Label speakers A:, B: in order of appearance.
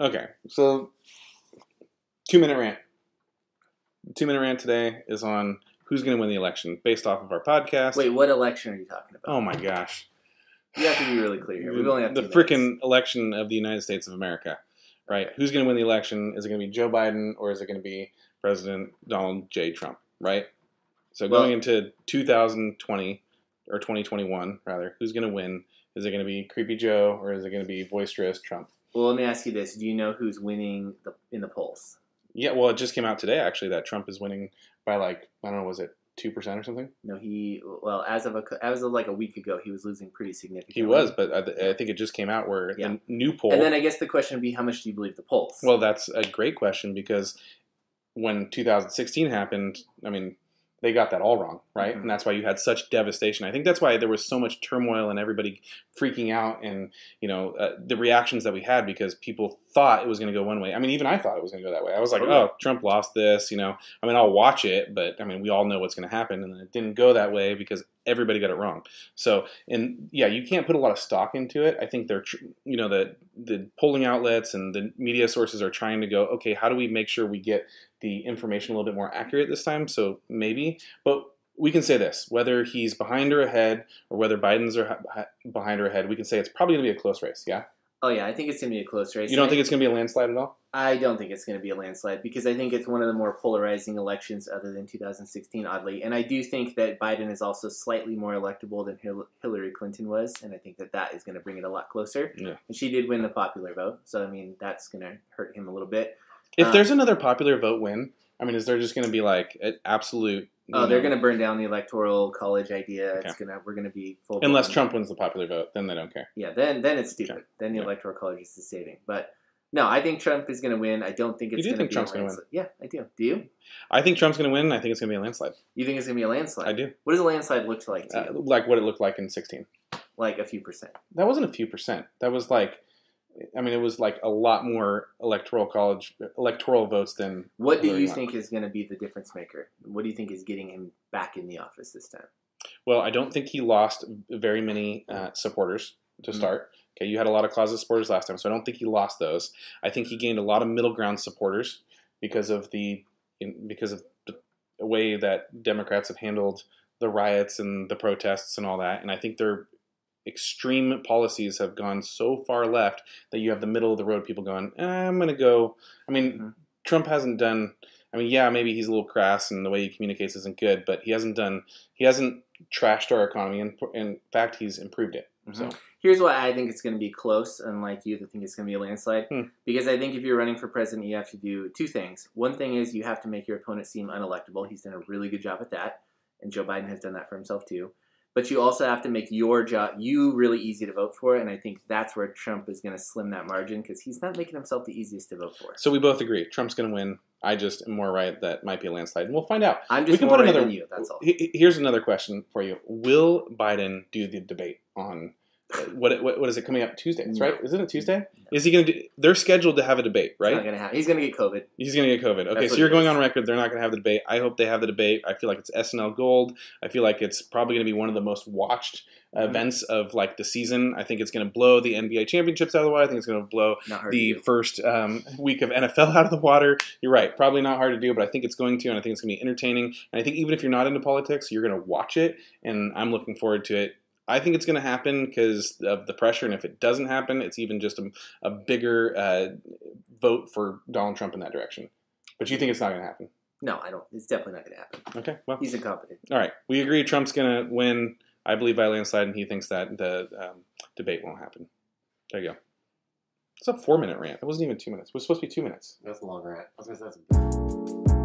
A: Okay, so two minute rant. Two minute rant today is on who's going to win the election based off of our podcast.
B: Wait, what election are you talking about?
A: Oh my gosh.
B: You have to be really clear here. We've only have
A: the freaking election of the United States of America, right? Who's going to win the election? Is it going to be Joe Biden or is it going to be President Donald J. Trump, right? So
B: Well-
A: going into 2020 or 2021, rather, who's going to win? Is it going to be Creepy Joe or is it going to be boisterous Trump?
B: Well, let me ask you this: Do you know who's winning the, in the polls?
A: Yeah, well, it just came out today actually that Trump is winning by like I don't know, was it two percent or something?
B: No, he. Well, as of a, as of like a week ago, he was losing pretty significantly.
A: He was, but I, I think it just came out where
B: Yeah.
A: the new poll.
B: And then I guess the question would be, how much do you believe the polls?
A: Well, that's a great question because when 2016 happened, I mean, they got that all wrong, right?
B: Mhm.
A: And that's why you had such devastation. I think that's why there was so much turmoil and everybody freaking out, and you know uh, the reactions that we had because people thought it was going to go one way. I mean, even I thought it was going to go that way. I was like,
B: Oh.
A: "Oh, Trump lost this," you know. I mean, I'll watch it, but I mean, we all know what's going to happen, and then it didn't go that way because everybody got it wrong. So, and yeah, you can't put a lot of stock into it. I think they're, you know, the the polling outlets and the media sources are trying to go, okay, how do we make sure we get the information a little bit more accurate this time? So maybe, but we can say this: whether he's behind or ahead, or whether Biden's are behind or ahead, we can say it's probably going to be a close race. Yeah,
B: oh yeah, I think it's gonna be a close race.
A: you don't think it's going to be a landslide at all?
B: I don't think it's going to be a landslide because I think it's one of the more polarizing elections other than 2016, oddly. And I do think that Biden is also slightly more electable than Hillary Clinton was, and I think that that is going to bring it a lot closer.
A: Yeah.
B: And she did win the popular vote, so I mean that's going to hurt him a little bit.
A: If
B: Uh,
A: there's another popular vote win, I mean, is there just going to be like an absolute?
B: Oh, they're going to burn down the electoral college idea. It's gonna we're going to be full.
A: unless
B: blown.
A: Trump wins the popular vote, then they don't care.
B: Yeah, then then it's stupid.
A: Okay.
B: Then the
A: Yeah.
B: electoral college is the saving. But no, I think Trump is going to win. I don't think it's.
A: You do
B: going to
A: think
B: be
A: Trump's
B: a
A: gonna win?
B: landslide. Yeah, I do. Do you?
A: I think Trump's going to win. I think it's going to be a landslide.
B: You think it's going to be a landslide?
A: I do.
B: What does a landslide look like to
A: Uh,
B: you?
A: like what it looked like in 16.
B: Like a few percent.
A: That wasn't a few percent. That was like, I mean, it was like a lot more electoral college electoral votes than.
B: What do you
A: won.
B: think is going to be the difference maker? What do you think is getting him back in the office this time?
A: Well, I don't think he lost very many uh, supporters to
B: Mhm.
A: start. Okay, you had a lot of closet supporters last time, so I don't think he lost those. I think he gained a lot of middle ground supporters because of the because of the way that Democrats have handled the riots and the protests and all that. And I think their extreme policies have gone so far left that you have the middle of the road people going, eh, "I'm going to go." I mean,
B: Mhm.
A: Trump hasn't done. I mean, yeah, maybe he's a little crass and the way he communicates isn't good, but he hasn't done. He hasn't trashed our economy, and in fact, he's improved it. So
B: Here's why I think it's going to be close, unlike you that think it's going to be a landslide.
A: Hmm.
B: Because I think if you're running for president, you have to do two things. One thing is you have to make your opponent seem unelectable. He's done a really good job at that, and Joe Biden has done that for himself too. But you also have to make your job you really easy to vote for, and I think that's where Trump is going to slim that margin because he's not making himself the easiest to vote for.
A: So we both agree Trump's going to win. I just am more right that might be a landslide, and we'll find out.
B: I'm
A: We can put
B: right
A: another-
B: you. That's all.
A: He- he- Here's another question for you: Will Biden do the debate on what what, what is it coming up Tuesday? That's right. Isn't it Tuesday? Is he going to? do They're scheduled to have a debate, right?
B: going to happen. He's going to get COVID.
A: He's going to get COVID. Okay,
B: That's
A: so you're going
B: is.
A: on record. They're not going to have the debate. I hope they have the debate. I feel like it's SNL Gold. I feel like it's probably going to be one of the most watched
B: Mhm.
A: events of like the season. I think it's going to blow the NBA championships out of the water. I think it's going to blow the
B: to
A: first um, week of NFL out of the water. You're right. Probably not hard to do, but I think it's going to, and I think it's going to be entertaining. And I think even if you're not into politics, you're going to watch it, and I'm looking forward to it. I think it's going to happen because of the pressure, and if it doesn't happen, it's even just a, a bigger uh, vote for Donald Trump in that direction. But you think it's not going to happen?
B: No, I don't. It's definitely not going to happen.
A: Okay. Well,
B: He's incompetent.
A: all right. We agree. Trump's going to win. I believe by landslide, and he thinks that the um, debate won't happen. There you go. It's a four minute rant. It wasn't even two minutes. It was supposed to be two minutes.
C: That's a long rant. I was gonna say that's a